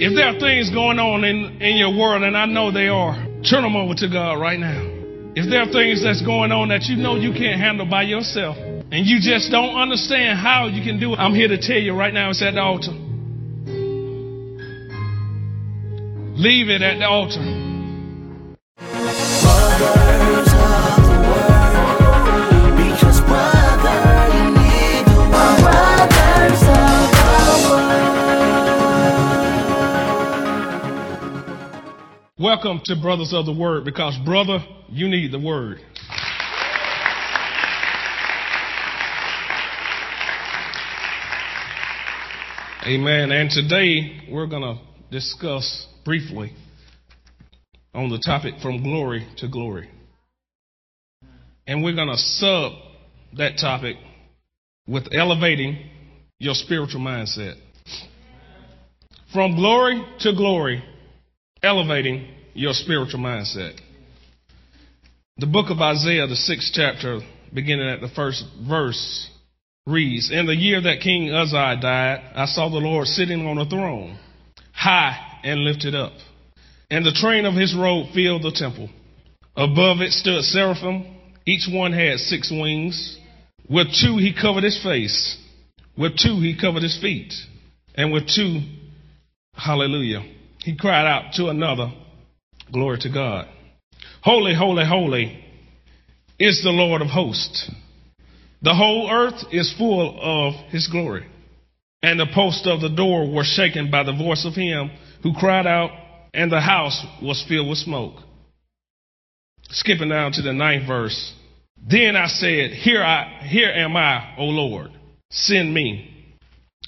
If there are things going on in, in your world, and I know they are, turn them over to God right now. If there are things that's going on that you know you can't handle by yourself, and you just don't understand how you can do it, I'm here to tell you right now it's at the altar. Leave it at the altar. Welcome to Brothers of the Word because, brother, you need the Word. Amen. And today we're going to discuss briefly on the topic from glory to glory. And we're going to sub that topic with elevating your spiritual mindset. From glory to glory, elevating your spiritual mindset. The book of Isaiah, the sixth chapter, beginning at the first verse, reads In the year that King Uzziah died, I saw the Lord sitting on a throne, high and lifted up, and the train of his robe filled the temple. Above it stood seraphim, each one had six wings. With two he covered his face, with two he covered his feet, and with two, hallelujah, he cried out to another, Glory to God. Holy, holy, holy is the Lord of hosts. The whole earth is full of his glory. And the posts of the door were shaken by the voice of him who cried out, and the house was filled with smoke. Skipping down to the ninth verse. Then I said, Here I here am I, O Lord, send me.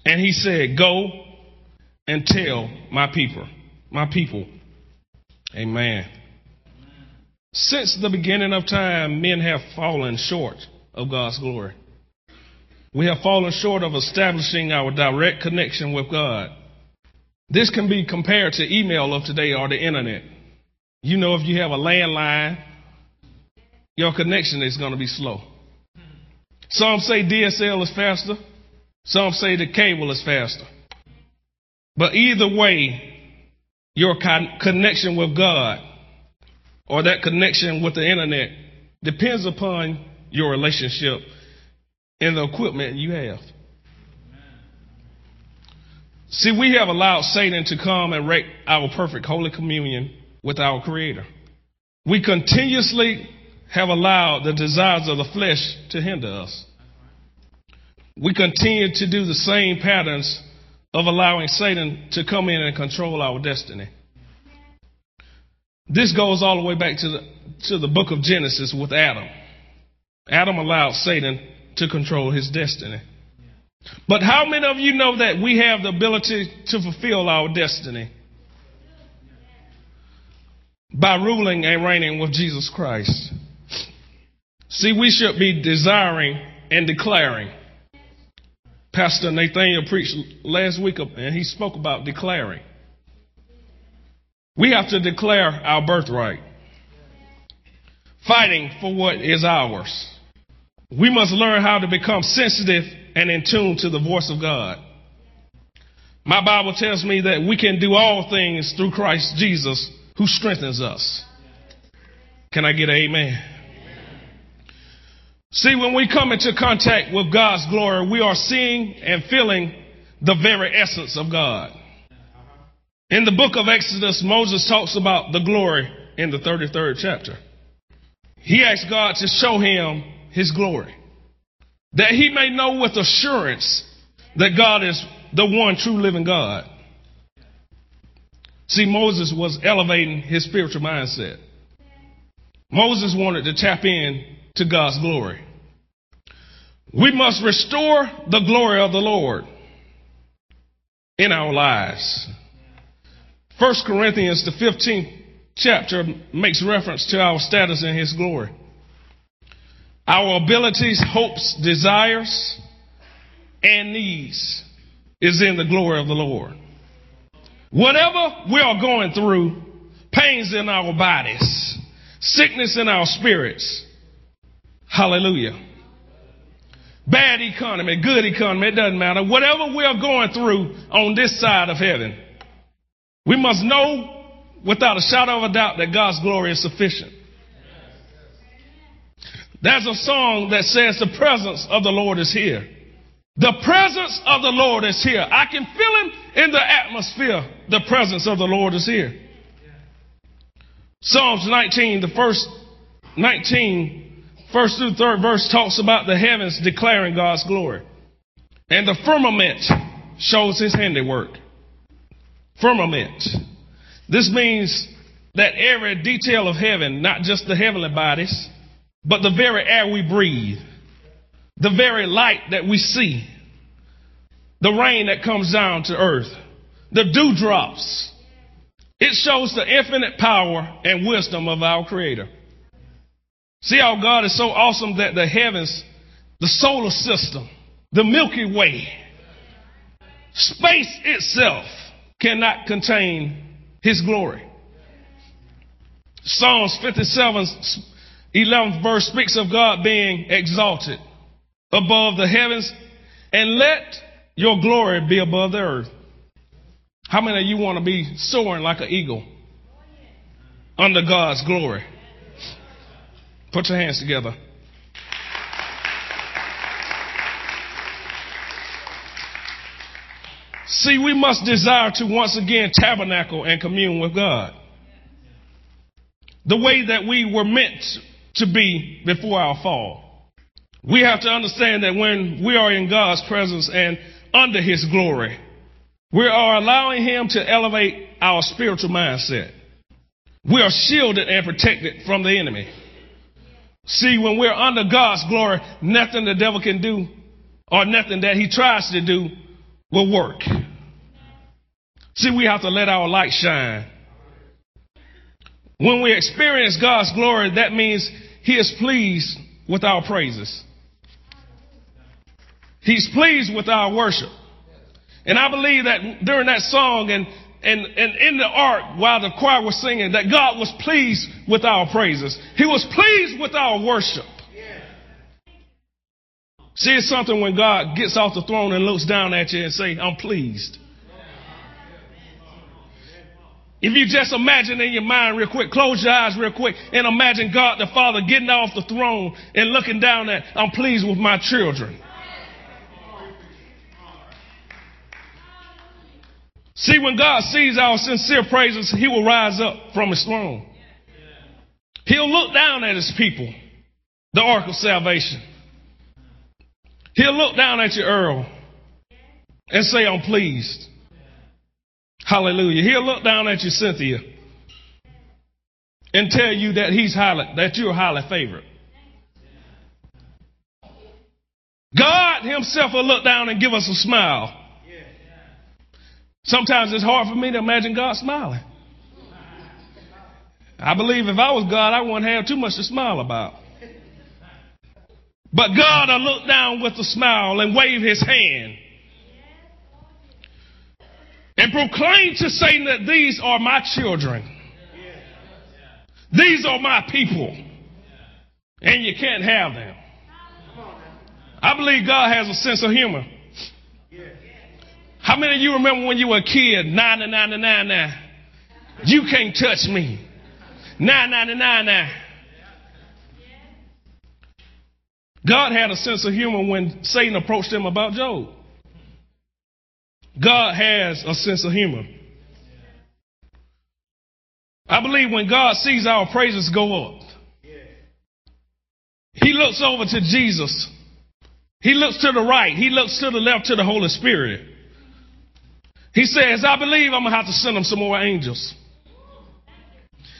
And he said, Go and tell my people, my people. Amen. Since the beginning of time, men have fallen short of God's glory. We have fallen short of establishing our direct connection with God. This can be compared to email of today or the internet. You know, if you have a landline, your connection is going to be slow. Some say DSL is faster. Some say the cable is faster. But either way, your con- connection with God or that connection with the internet depends upon your relationship and the equipment you have. See, we have allowed Satan to come and wreck our perfect holy communion with our Creator. We continuously have allowed the desires of the flesh to hinder us. We continue to do the same patterns of allowing Satan to come in and control our destiny. This goes all the way back to the, to the book of Genesis with Adam. Adam allowed Satan to control his destiny. But how many of you know that we have the ability to fulfill our destiny by ruling and reigning with Jesus Christ? See, we should be desiring and declaring. Pastor Nathaniel preached last week and he spoke about declaring. We have to declare our birthright, fighting for what is ours. We must learn how to become sensitive and in tune to the voice of God. My Bible tells me that we can do all things through Christ Jesus who strengthens us. Can I get an amen? See, when we come into contact with God's glory, we are seeing and feeling the very essence of God. In the book of Exodus, Moses talks about the glory in the 33rd chapter. He asked God to show him his glory, that he may know with assurance that God is the one true living God. See, Moses was elevating his spiritual mindset. Moses wanted to tap in to God's glory. We must restore the glory of the Lord in our lives. 1 Corinthians, the 15th chapter, makes reference to our status in His glory. Our abilities, hopes, desires, and needs is in the glory of the Lord. Whatever we are going through, pains in our bodies, sickness in our spirits, hallelujah. Bad economy, good economy, it doesn't matter. Whatever we are going through on this side of heaven, We must know without a shadow of a doubt that God's glory is sufficient. There's a song that says, The presence of the Lord is here. The presence of the Lord is here. I can feel him in the atmosphere. The presence of the Lord is here. Psalms 19, the first 19, first through third verse talks about the heavens declaring God's glory. And the firmament shows his handiwork. Firmament. This means that every detail of heaven, not just the heavenly bodies, but the very air we breathe, the very light that we see, the rain that comes down to earth, the dewdrops. It shows the infinite power and wisdom of our Creator. See how God is so awesome that the heavens, the solar system, the Milky Way, space itself cannot contain His glory. Psalms 57, 11th verse speaks of God being exalted above the heavens and let your glory be above the earth. How many of you want to be soaring like an eagle under God's glory? Put your hands together. See, we must desire to once again tabernacle and commune with God. The way that we were meant to be before our fall. We have to understand that when we are in God's presence and under His glory, we are allowing Him to elevate our spiritual mindset. We are shielded and protected from the enemy. See, when we're under God's glory, nothing the devil can do or nothing that he tries to do will work. See, we have to let our light shine. When we experience God's glory, that means He is pleased with our praises. He's pleased with our worship. And I believe that during that song and, and, and in the ark while the choir was singing, that God was pleased with our praises. He was pleased with our worship. See, it's something when God gets off the throne and looks down at you and say, I'm pleased. If you just imagine in your mind real quick, close your eyes real quick and imagine God the Father getting off the throne and looking down at, I'm pleased with my children. See, when God sees our sincere praises, He will rise up from His throne. He'll look down at His people, the ark of salvation. He'll look down at you, Earl, and say, I'm pleased. Hallelujah. He'll look down at you, Cynthia, and tell you that he's highly, that you're highly favored. God himself will look down and give us a smile. Sometimes it's hard for me to imagine God smiling. I believe if I was God, I wouldn't have too much to smile about. But God will look down with a smile and wave his hand and proclaim to Satan that these are my children. These are my people. And you can't have them. I believe God has a sense of humor. How many of you remember when you were a kid? Nine nine nine nine. You can't touch me. Nine nine nine nine. God had a sense of humor when Satan approached him about Job. God has a sense of humor. I believe when God sees our praises go up, He looks over to Jesus. He looks to the right. He looks to the left to the Holy Spirit. He says, I believe I'm going to have to send them some more angels.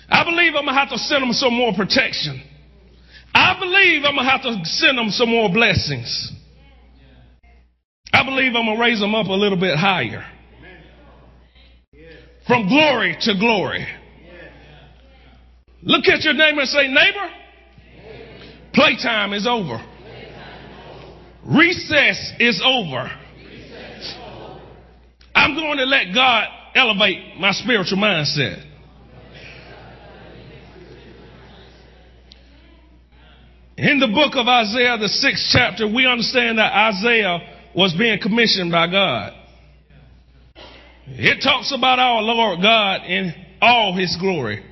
I believe I'm going to have to send them some more protection. I believe I'm going to have to send them some more blessings. I believe I'm going to raise them up a little bit higher. From glory to glory. Look at your neighbor and say, neighbor, playtime is over. Recess is over. I'm going to let God elevate my spiritual mindset. In the book of Isaiah, the sixth chapter, we understand that Isaiah was being commissioned by God. It talks about our Lord God in all his glory.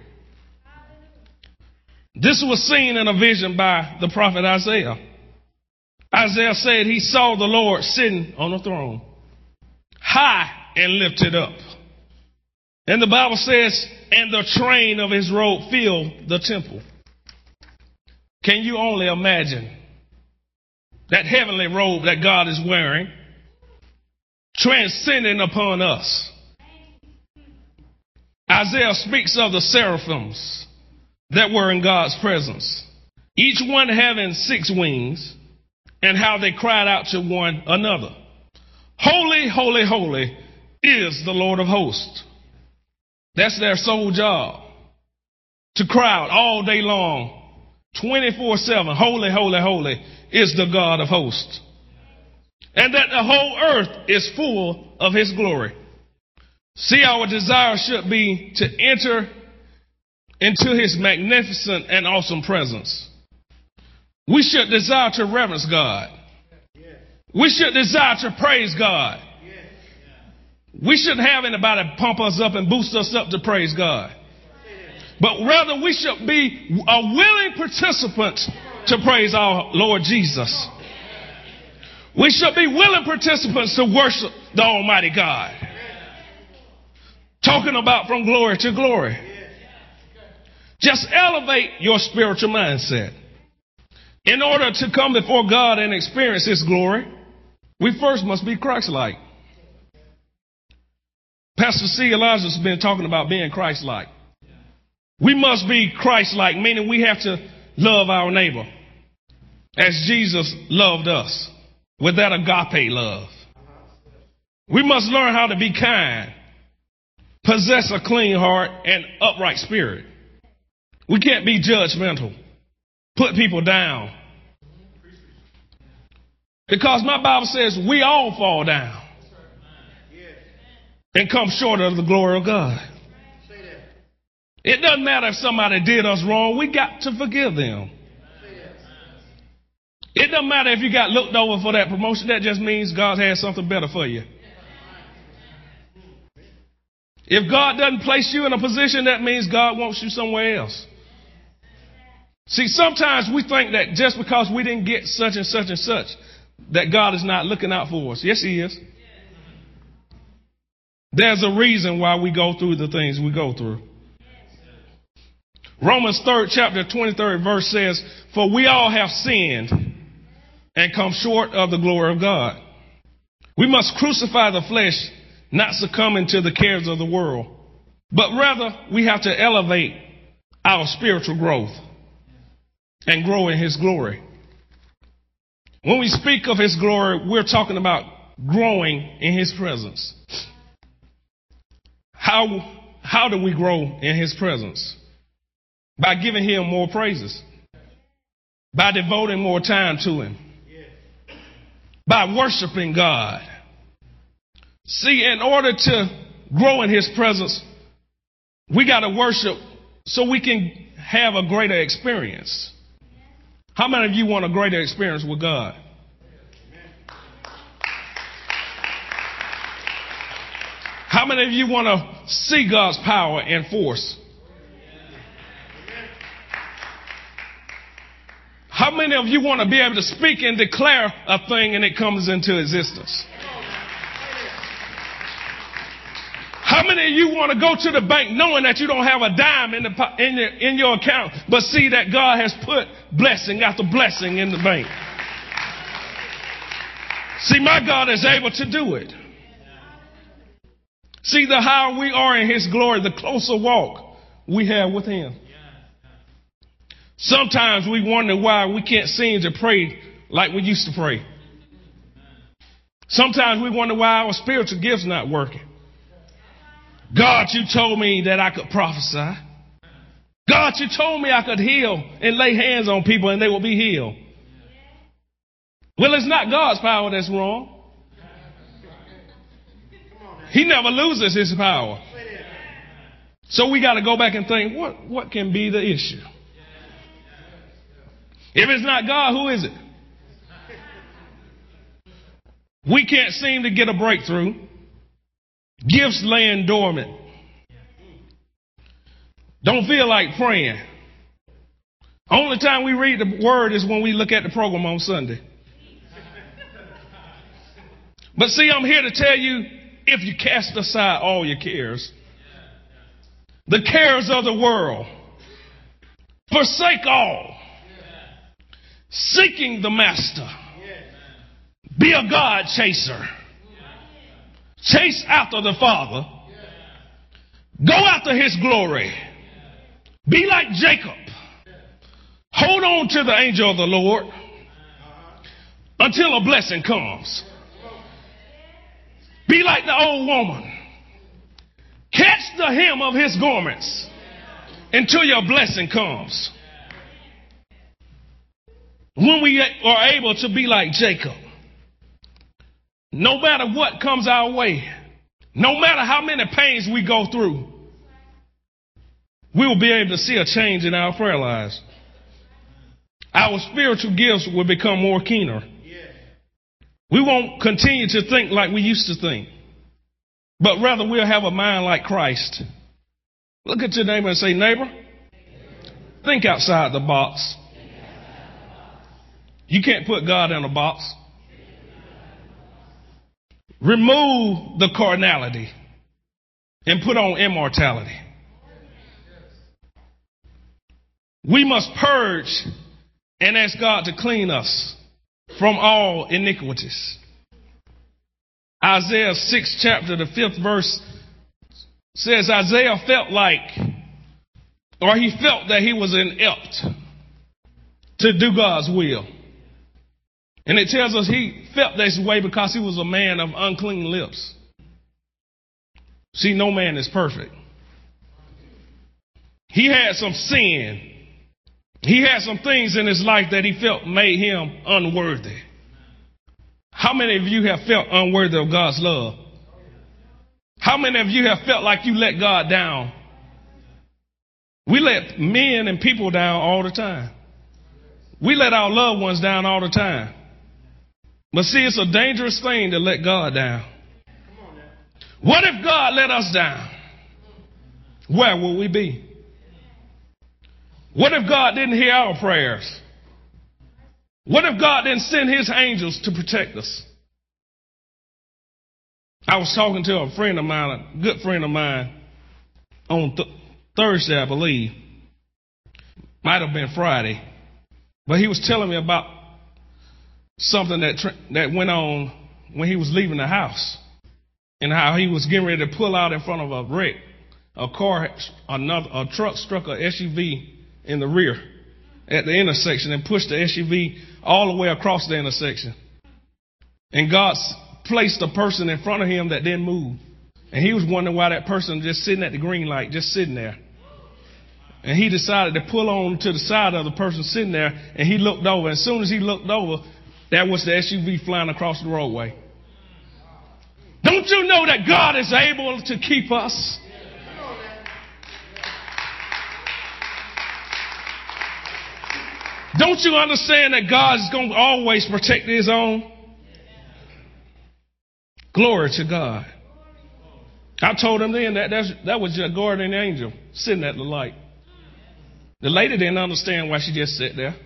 This was seen in a vision by the prophet Isaiah. Isaiah said he saw the Lord sitting on a throne, high and lifted up. And the Bible says, and the train of his robe filled the temple. Can you only imagine that heavenly robe that God is wearing transcending upon us? Isaiah speaks of the seraphims that were in God's presence, each one having six wings, and how they cried out to one another Holy, holy, holy is the Lord of hosts. That's their sole job. To cry out all day long, 24 7, holy, holy, holy is the God of hosts. And that the whole earth is full of his glory. See, our desire should be to enter into his magnificent and awesome presence. We should desire to reverence God. We should desire to praise God. We shouldn't have anybody pump us up and boost us up to praise God. But rather, we should be a willing participant to praise our Lord Jesus. We should be willing participants to worship the Almighty God. Talking about from glory to glory. Just elevate your spiritual mindset. In order to come before God and experience His glory, we first must be Christ like. Pastor C. Elijah's been talking about being Christ like. We must be Christ like, meaning we have to love our neighbor as Jesus loved us with that agape love. We must learn how to be kind, possess a clean heart, and upright spirit. We can't be judgmental, put people down. Because my Bible says we all fall down and come short of the glory of God. It doesn't matter if somebody did us wrong, we got to forgive them. It doesn't matter if you got looked over for that promotion, that just means God has something better for you. If God doesn't place you in a position, that means God wants you somewhere else. See, sometimes we think that just because we didn't get such and such and such, that God is not looking out for us. Yes, He is. There's a reason why we go through the things we go through. Romans 3rd chapter 23rd verse says, For we all have sinned and come short of the glory of God. We must crucify the flesh, not succumbing to the cares of the world, but rather we have to elevate our spiritual growth and grow in His glory. When we speak of His glory, we're talking about growing in His presence. How, how do we grow in His presence? By giving Him more praises, by devoting more time to Him, by worshiping God. See, in order to grow in His presence, we got to worship so we can have a greater experience. How many of you want a greater experience with God? How many of you want to see God's power and force? How many of you want to be able to speak and declare a thing and it comes into existence? How many of you want to go to the bank knowing that you don't have a dime in, the, in, your, in your account, but see that God has put blessing after blessing in the bank? See, my God is able to do it. See, the higher we are in His glory, the closer walk we have with Him. Sometimes we wonder why we can't seem to pray like we used to pray. Sometimes we wonder why our spiritual gifts not working. God, you told me that I could prophesy. God, you told me I could heal and lay hands on people and they will be healed. Well, it's not God's power that's wrong. He never loses his power. So we got to go back and think, what, what can be the issue? If it's not God, who is it? We can't seem to get a breakthrough. Gifts laying dormant. Don't feel like praying. Only time we read the word is when we look at the program on Sunday. But see, I'm here to tell you if you cast aside all your cares, the cares of the world, forsake all, seeking the master, be a God chaser, chase after the Father, go after his glory, be like Jacob, hold on to the angel of the Lord until a blessing comes. Be like the old woman. Catch the hem of his garments until your blessing comes. When we are able to be like Jacob, no matter what comes our way, no matter how many pains we go through, we will be able to see a change in our prayer lives. Our spiritual gifts will become more keener. We won't continue to think like we used to think, but rather we'll have a mind like Christ. Look at your neighbor and say, neighbor, think outside the box. You can't put God in a box. Remove the carnality and put on immortality. We must purge and ask God to clean us from all iniquities. Isaiah 6 chapter, the fifth verse says Isaiah felt like, or he felt that he was inept to do God's will. And it tells us he felt this way because he was a man of unclean lips. See, no man is perfect. He had some sin he had some things in his life that he felt made him unworthy. How many of you have felt unworthy of God's love? How many of you have felt like you let God down? We let men and people down all the time. We let our loved ones down all the time. But see, it's a dangerous thing to let God down. What if God let us down? Where will we be? What if God didn't hear our prayers? What if God didn't send his angels to protect us? I was talking to a friend of mine, a good friend of mine, on th- Thursday, I believe. Might have been Friday. But he was telling me about something that, tr- that went on when he was leaving the house and how he was getting ready to pull out in front of a wreck. A car, another, a truck struck a SUV in the rear at the intersection and pushed the SUV all the way across the intersection. And God placed a person in front of him that didn't move. And he was wondering why that person just sitting at the green light, just sitting there. And he decided to pull on to the side of the person sitting there, and he looked over. As soon as he looked over, that was the SUV flying across the roadway. Don't you know that God is able to keep us? Don't you understand that God is going to always protect his own? Glory to God. I told him then that that was your guardian angel sitting at the light. The lady didn't understand why she just sat there.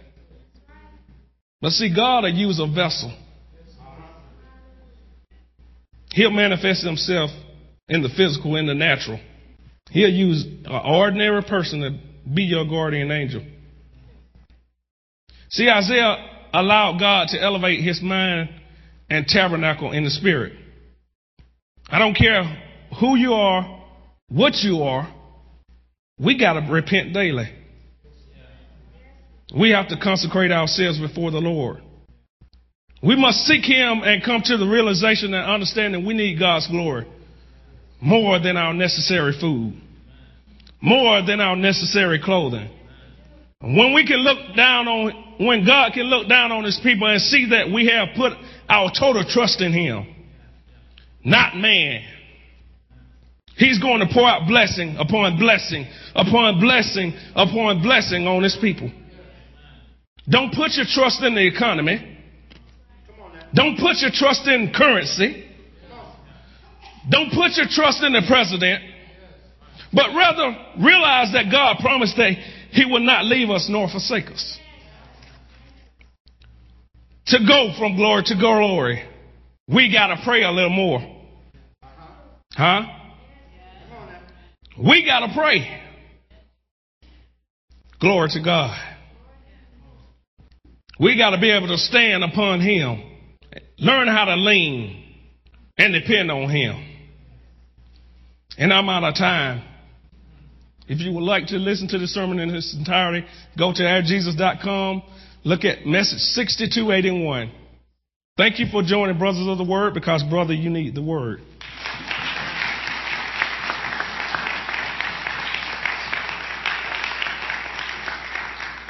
But see, God will use a vessel. He'll manifest himself in the physical, in the natural. He'll use an ordinary person to be your guardian angel. See, Isaiah allowed God to elevate his mind and tabernacle in the spirit. I don't care who you are, what you are, we got to repent daily. We have to consecrate ourselves before the Lord. We must seek Him and come to the realization and understanding we need God's glory more than our necessary food, more than our necessary clothing. When we can look down on, when God can look down on his people and see that we have put our total trust in him, not man. He's going to pour out blessing upon blessing upon blessing upon blessing on his people. Don't put your trust in the economy. Don't put your trust in currency. Don't put your trust in the president, but rather realize that God promised that He will not leave us nor forsake us. To go from glory to glory, we got to pray a little more. Huh? We got to pray. Glory to God. We got to be able to stand upon Him, learn how to lean and depend on Him. And I'm out of time. If you would like to listen to the sermon in its entirety, go to airjesus.com, look at message 6281. Thank you for joining Brothers of the Word because, brother, you need the Word.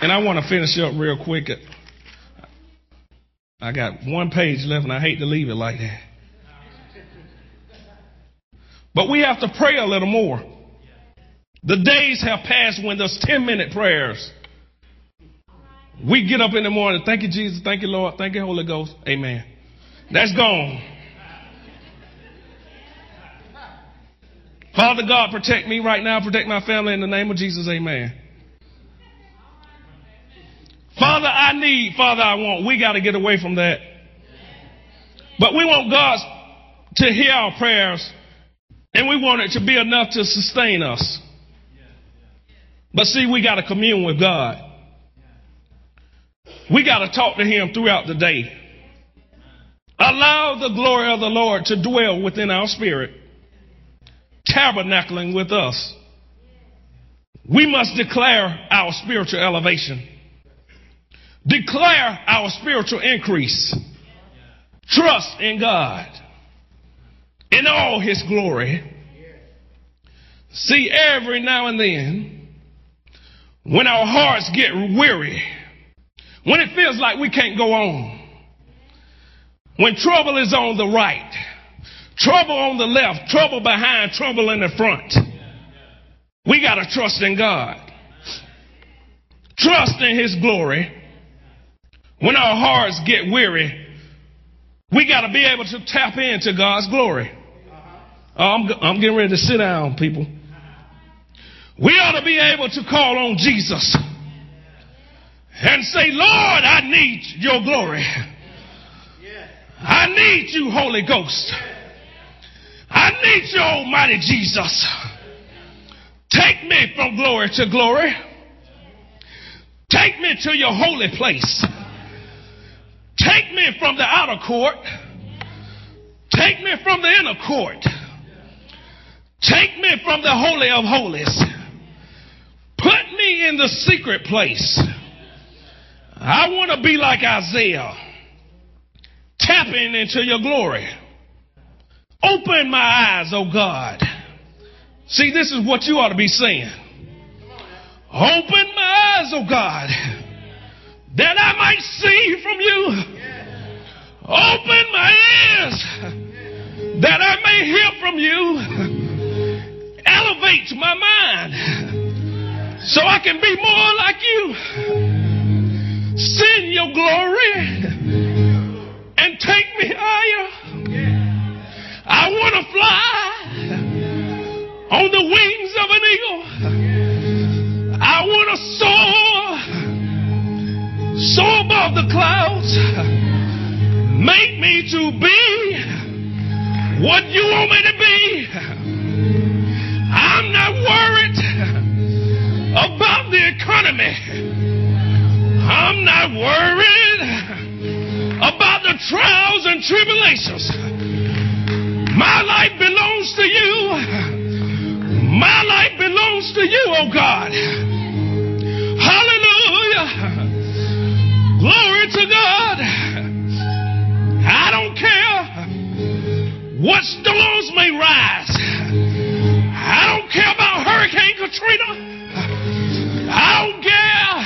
And I want to finish up real quick. I got one page left and I hate to leave it like that. But we have to pray a little more. The days have passed when those 10 minute prayers. We get up in the morning, thank you, Jesus, thank you, Lord, thank you, Holy Ghost. Amen. That's gone. Father God, protect me right now, protect my family in the name of Jesus, amen. Father, I need, Father, I want. We got to get away from that. But we want God to hear our prayers, and we want it to be enough to sustain us. But see, we got to commune with God. We got to talk to Him throughout the day. Allow the glory of the Lord to dwell within our spirit, tabernacling with us. We must declare our spiritual elevation. Declare our spiritual increase. Trust in God in all his glory. See, every now and then, when our hearts get weary, when it feels like we can't go on, when trouble is on the right, trouble on the left, trouble behind, trouble in the front, we got to trust in God. Trust in his glory when our hearts get weary, we got to be able to tap into God's glory. Oh, I'm, I'm getting ready to sit down, people. We ought to be able to call on Jesus and say, Lord, I need your glory. I need you, Holy Ghost. I need you, Almighty Jesus. Take me from glory to glory. Take me to your holy place. Take me from the outer court. Take me from the inner court. Take me from the holy of holies. In the secret place. I want to be like Isaiah, tapping into your glory. Open my eyes, oh God. See, this is what you ought to be saying. Open my eyes, oh God that I might see from you. Open my ears that I may hear from you. Elevate my mind so I can be more like you. Send your glory and take me higher. I want to fly on the wings of an eagle. I want to soar soar above the clouds. Make me to be what you want me to be. I'm not worried economy. I'm not worried about the trials and tribulations. My life belongs to you. My life belongs to you, oh God. Hallelujah. Glory to God. I don't care what storms may rise. I don't care about Hurricane Katrina. I don't care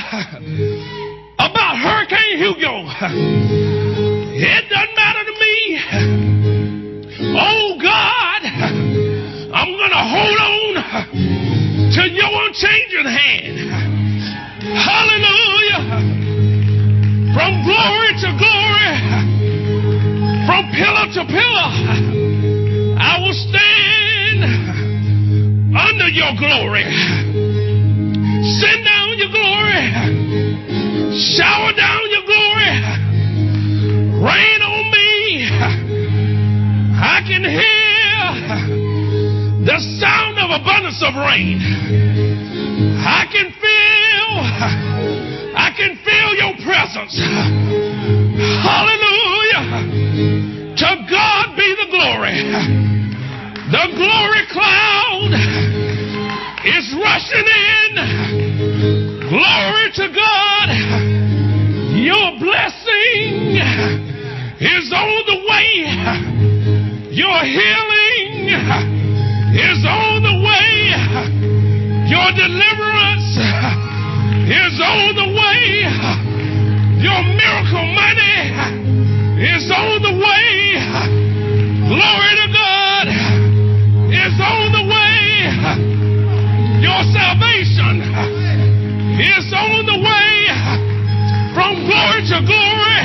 about Hurricane Hugo. It doesn't matter to me. Oh God, I'm going to hold on to your unchanging hand. Hallelujah. From glory to glory, from pillar to pillar, I will stand. under your glory. Send down your glory. Shower down your glory. Rain on me. I can hear the sound of abundance of rain. I can feel, I can feel your presence. Hallelujah. To God be the glory. The glory cloud is rushing in. Glory to God. Your blessing is on the way. Your healing is on the way. Your deliverance is on the way. Your miracle money is on the way. Glory to God is on the way. Your salvation is on the way from glory to glory.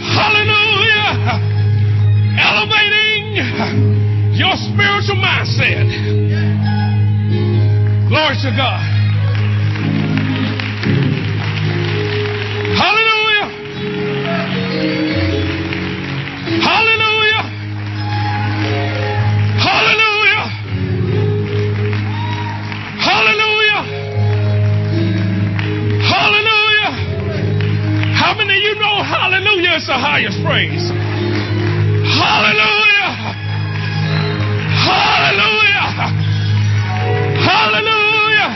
Hallelujah. Elevating your spiritual mindset. Glory to God. Hallelujah is the highest praise? Hallelujah. Hallelujah. Hallelujah.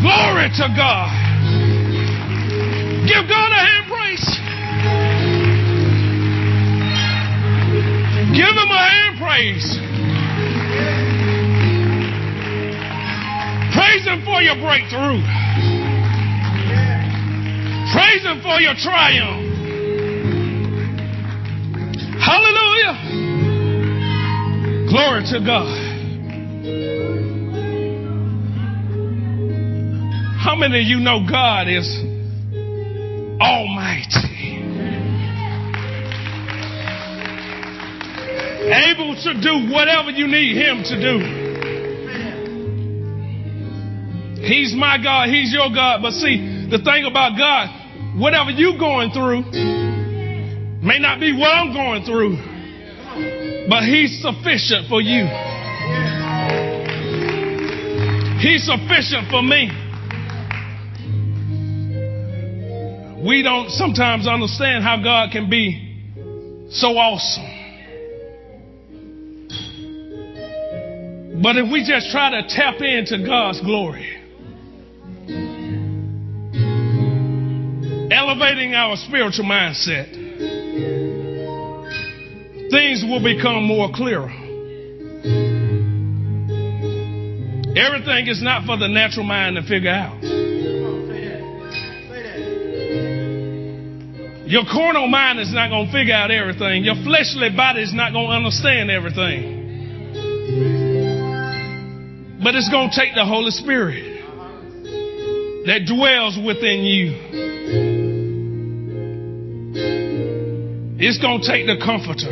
Glory to God. Give God a hand praise. Give him a hand praise. Praise him for your breakthrough. Praise him for your triumph. Hallelujah. Glory to God. How many of you know God is almighty? Able to do whatever you need him to do. He's my God, he's your God. But see, the thing about God, whatever you're going through may not be what I'm going through, but he's sufficient for you. He's sufficient for me. We don't sometimes understand how God can be so awesome. But if we just try to tap into God's glory, elevating our spiritual mindset, things will become more clearer. Everything is not for the natural mind to figure out. Your carnal mind is not going to figure out everything. Your fleshly body is not going to understand everything. But it's going to take the Holy Spirit that dwells within you. It's going to take the comforter.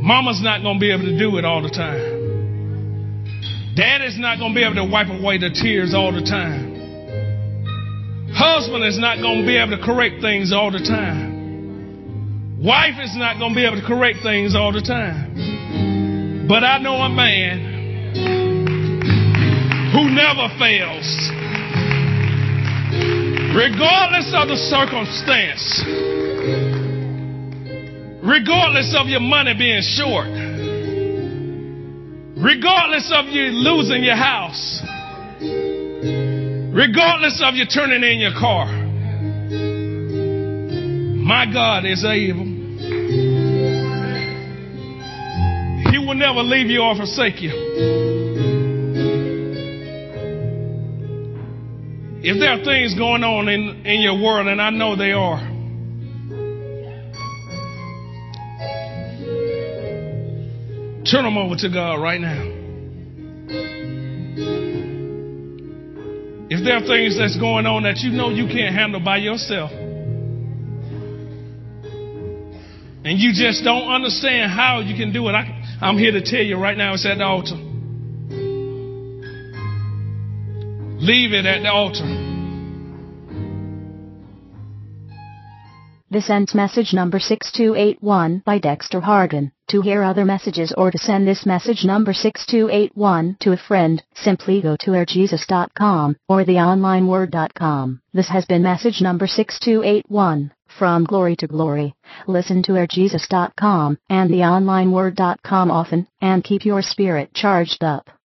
Mama's not going to be able to do it all the time. Daddy's not going to be able to wipe away the tears all the time. Husband is not going to be able to correct things all the time. Wife is not going to be able to correct things all the time. But I know a man who never fails. Regardless of the circumstance, regardless of your money being short, regardless of you losing your house, regardless of you turning in your car, my God is able. He will never leave you or forsake you. If there are things going on in, in your world, and I know they are, turn them over to God right now. If there are things that's going on that you know you can't handle by yourself, and you just don't understand how you can do it, I, I'm here to tell you right now it's at the altar. Leave it at the altar. This ends message number 6281 by Dexter Harden. To hear other messages or to send this message number 6281 to a friend, simply go to airjesus.com or theonlineword.com. This has been message number 6281 from glory to glory. Listen to airjesus.com and theonlineword.com often and keep your spirit charged up.